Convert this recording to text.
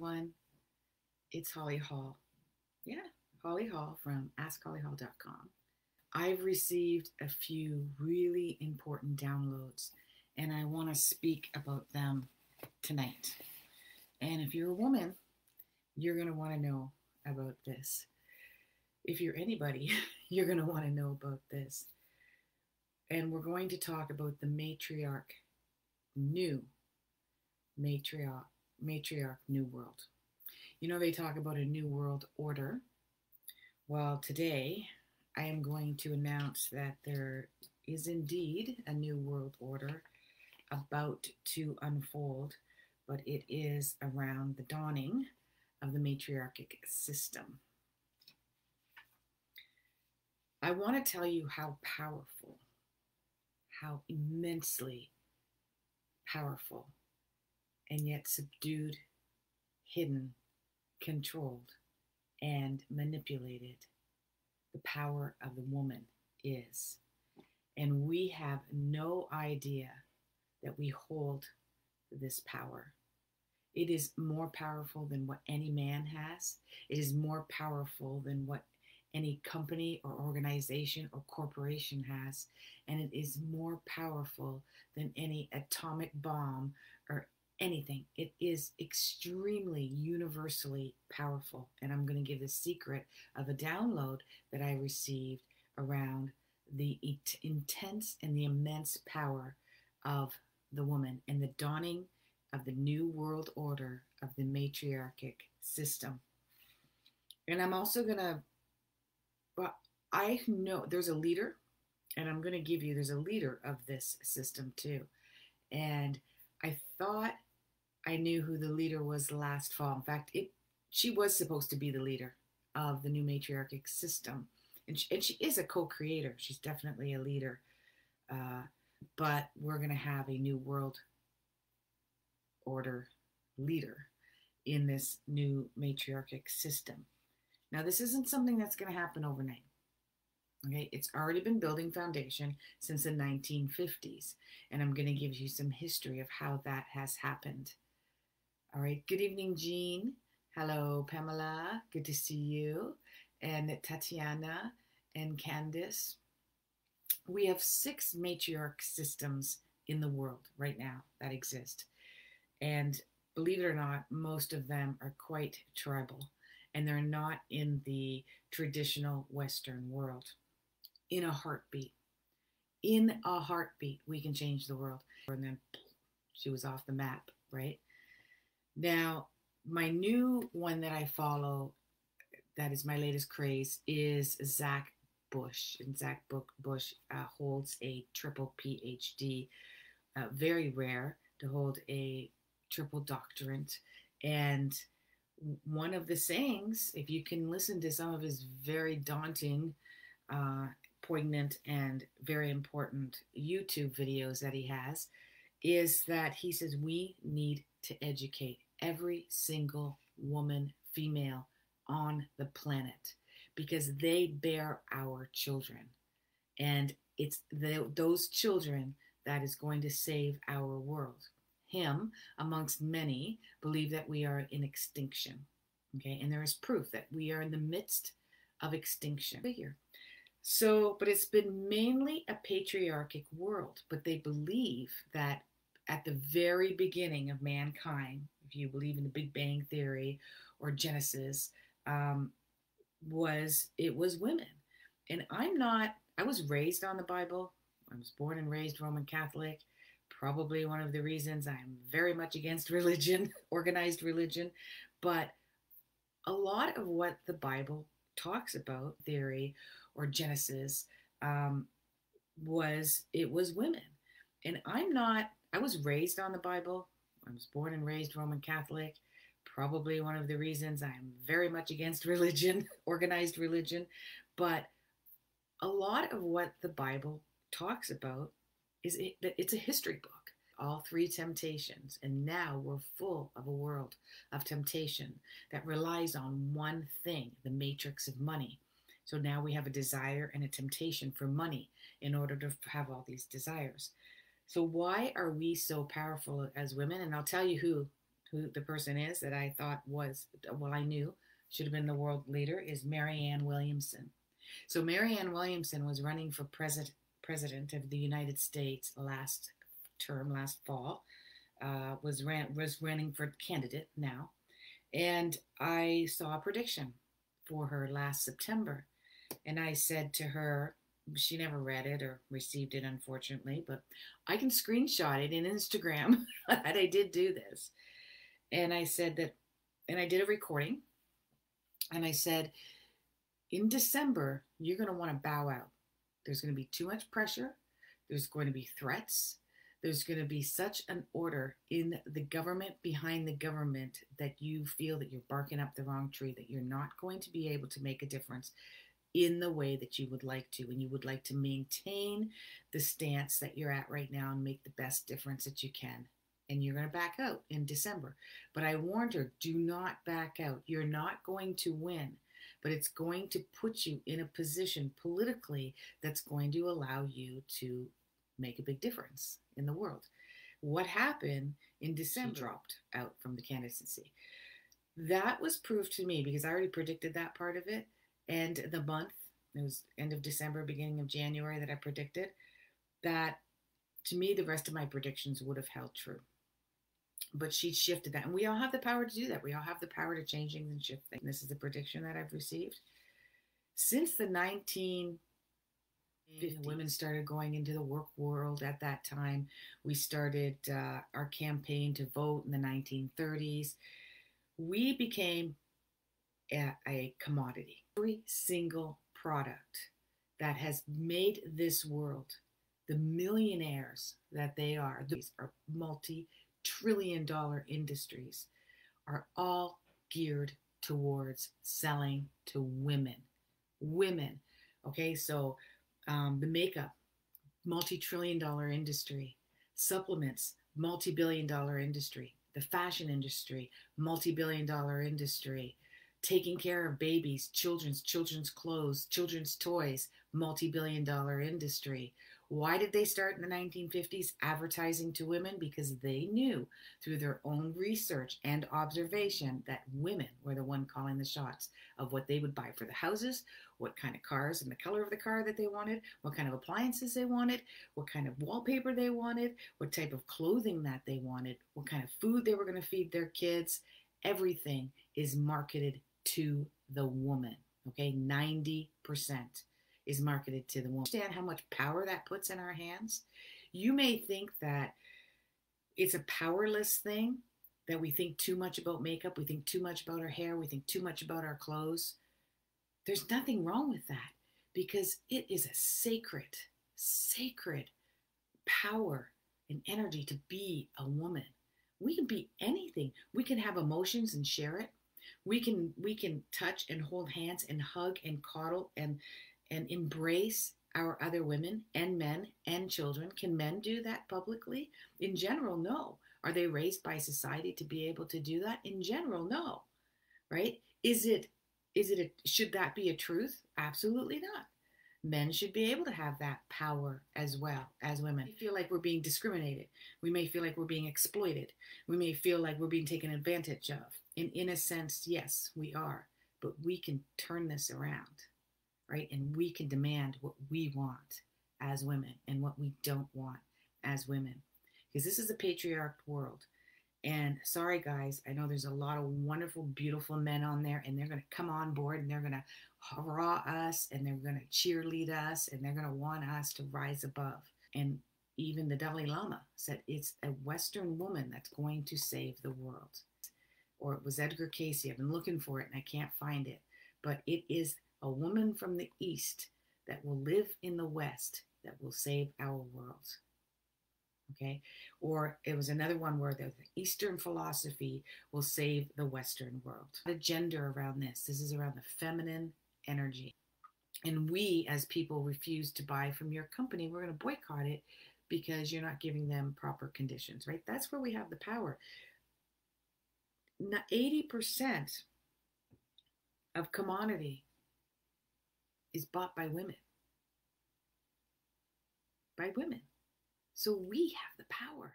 everyone. It's Holly Hall. Yeah, Holly Hall from AskHollyHall.com. I've received a few really important downloads, and I want to speak about them tonight. And if you're a woman, you're going to want to know about this. If you're anybody, you're going to want to know about this. And we're going to talk about the matriarch, new matriarch, matriarch, new world. You know, they talk about a new world order. Well, today I am going to announce that there is indeed a new world order about to unfold, but it is around the dawning of the matriarchic system. I want to tell you how powerful, how immensely powerful, and yet subdued, hidden, controlled, and manipulated the power of the woman is. And we have no idea that we hold this power. It is more powerful than what any man has. It is more powerful than what any company or organization or corporation has. And it is more powerful than any atomic bomb or anything. It is extremely universally powerful. And I'm going to give the secret of a download that I received around the intense and the immense power of the woman and the dawning of the new world order of the matriarchic system. And I'm also going to, well, I know there's a leader, and I'm going to give you, there's a leader of this system too. And I thought I knew who the leader was last fall. In fact, it she was supposed to be the leader of the new matriarchic system, and she, and she is a co-creator. She's definitely a leader. Uh, but we're going to have a new world order leader in this new matriarchic system. Now, this isn't something that's going to happen overnight. Okay, it's already been building foundation since the 1950s, and I'm going to give you some history of how that has happened. All right. Good evening, Jean. Hello, Pamela. Good to see you. And Tatiana and Candice. We have six matriarch systems in the world right now that exist. And believe it or not, most of them are quite tribal and they're not in the traditional Western world. In a heartbeat, in a heartbeat, we can change the world. And then she was off the map, right? Now, my new one that I follow, that is my latest craze, is Zach Bush. And Zach Bush uh, holds a triple PhD, uh, very rare to hold a triple doctorate. And one of the sayings, if you can listen to some of his very daunting, uh, poignant, and very important YouTube videos that he has, is that he says we need to educate every single woman, female on the planet because they bear our children. And it's the, those children that is going to save our world. Him, amongst many, believe that we are in extinction. Okay, and there is proof that we are in the midst of extinction. So, but it's been mainly a patriarchic world, but they believe that at the very beginning of mankind, if you believe in the Big Bang Theory or Genesis, um, was it was women. And I'm not, I was raised on the Bible. I was born and raised Roman Catholic. Probably one of the reasons I'm very much against religion, organized religion. But a lot of what the Bible talks about, theory or Genesis, um, was it was women. And I'm not, I was raised on the Bible. I was born and raised Roman Catholic. Probably one of the reasons I'm very much against religion, organized religion. But a lot of what the Bible talks about is it, that it's a history book. All three temptations, and now we're full of a world of temptation that relies on one thing the matrix of money. So now we have a desire and a temptation for money in order to have all these desires. So, why are we so powerful as women? And I'll tell you who who the person is that I thought was, well, I knew should have been the world leader, is Marianne Williamson. So Marianne Williamson was running for president president of the United States last term, last fall. Uh, was ran was running for candidate now, and I saw a prediction for her last September, and I said to her, she never read it or received it, unfortunately, but I can screenshot it in Instagram that I did do this. And I said that, and I did a recording, and I said, in December, you're going to want to bow out. There's going to be too much pressure. There's going to be threats. There's going to be such an order in the government behind the government that you feel that you're barking up the wrong tree, that you're not going to be able to make a difference in the way that you would like to. And you would like to maintain the stance that you're at right now and make the best difference that you can. And you're going to back out in December. But I warned her do not back out. You're not going to win but it's going to put you in a position politically that's going to allow you to make a big difference in the world. What happened in December she dropped out from the candidacy. That was proved to me because I already predicted that part of it. And the month, it was end of December, beginning of January that I predicted, that to me, the rest of my predictions would have held true but she shifted that. And we all have the power to do that. We all have the power to change things and shift things. This is the prediction that I've received. Since the 1950s, women started going into the work world at that time. We started uh, our campaign to vote in the 1930s. We became a, a commodity. Every single product that has made this world the millionaires that they are, these are multi trillion dollar industries are all geared towards selling to women. Women. Okay, so um, the makeup, multi trillion dollar industry, supplements, multi billion dollar industry, the fashion industry, multi billion dollar industry, taking care of babies, children's, children's clothes, children's toys, multi billion dollar industry, why did they start in the 1950s advertising to women? Because they knew through their own research and observation that women were the one calling the shots of what they would buy for the houses, what kind of cars and the color of the car that they wanted, what kind of appliances they wanted, what kind of wallpaper they wanted, what type of clothing that they wanted, what kind of food they were going to feed their kids. Everything is marketed to the woman. Okay, 90% is marketed to the woman. Understand how much power that puts in our hands? You may think that it's a powerless thing, that we think too much about makeup, we think too much about our hair, we think too much about our clothes. There's nothing wrong with that because it is a sacred, sacred power and energy to be a woman. We can be anything. We can have emotions and share it. We can we can touch and hold hands and hug and coddle and and embrace our other women and men and children. Can men do that publicly? In general, no. Are they raised by society to be able to do that? In general, no. Right? Is it is it a, should that be a truth? Absolutely not. Men should be able to have that power as well as women. We feel like we're being discriminated. We may feel like we're being exploited. We may feel like we're being taken advantage of. And in a sense, yes, we are. But we can turn this around right? And we can demand what we want as women and what we don't want as women. Because this is a patriarched world. And sorry, guys, I know there's a lot of wonderful, beautiful men on there, and they're going to come on board and they're going to hurrah us and they're going to cheerlead us and they're going to want us to rise above. And even the Dalai Lama said it's a Western woman that's going to save the world. Or it was Edgar Cayce. I've been looking for it and I can't find it. But it is a woman from the East that will live in the West that will save our world. Okay. Or it was another one where the Eastern philosophy will save the Western world. The gender around this. This is around the feminine energy. And we, as people, refuse to buy from your company. We're going to boycott it because you're not giving them proper conditions, right? That's where we have the power. Now, 80% of commodity is bought by women. By women. So we have the power.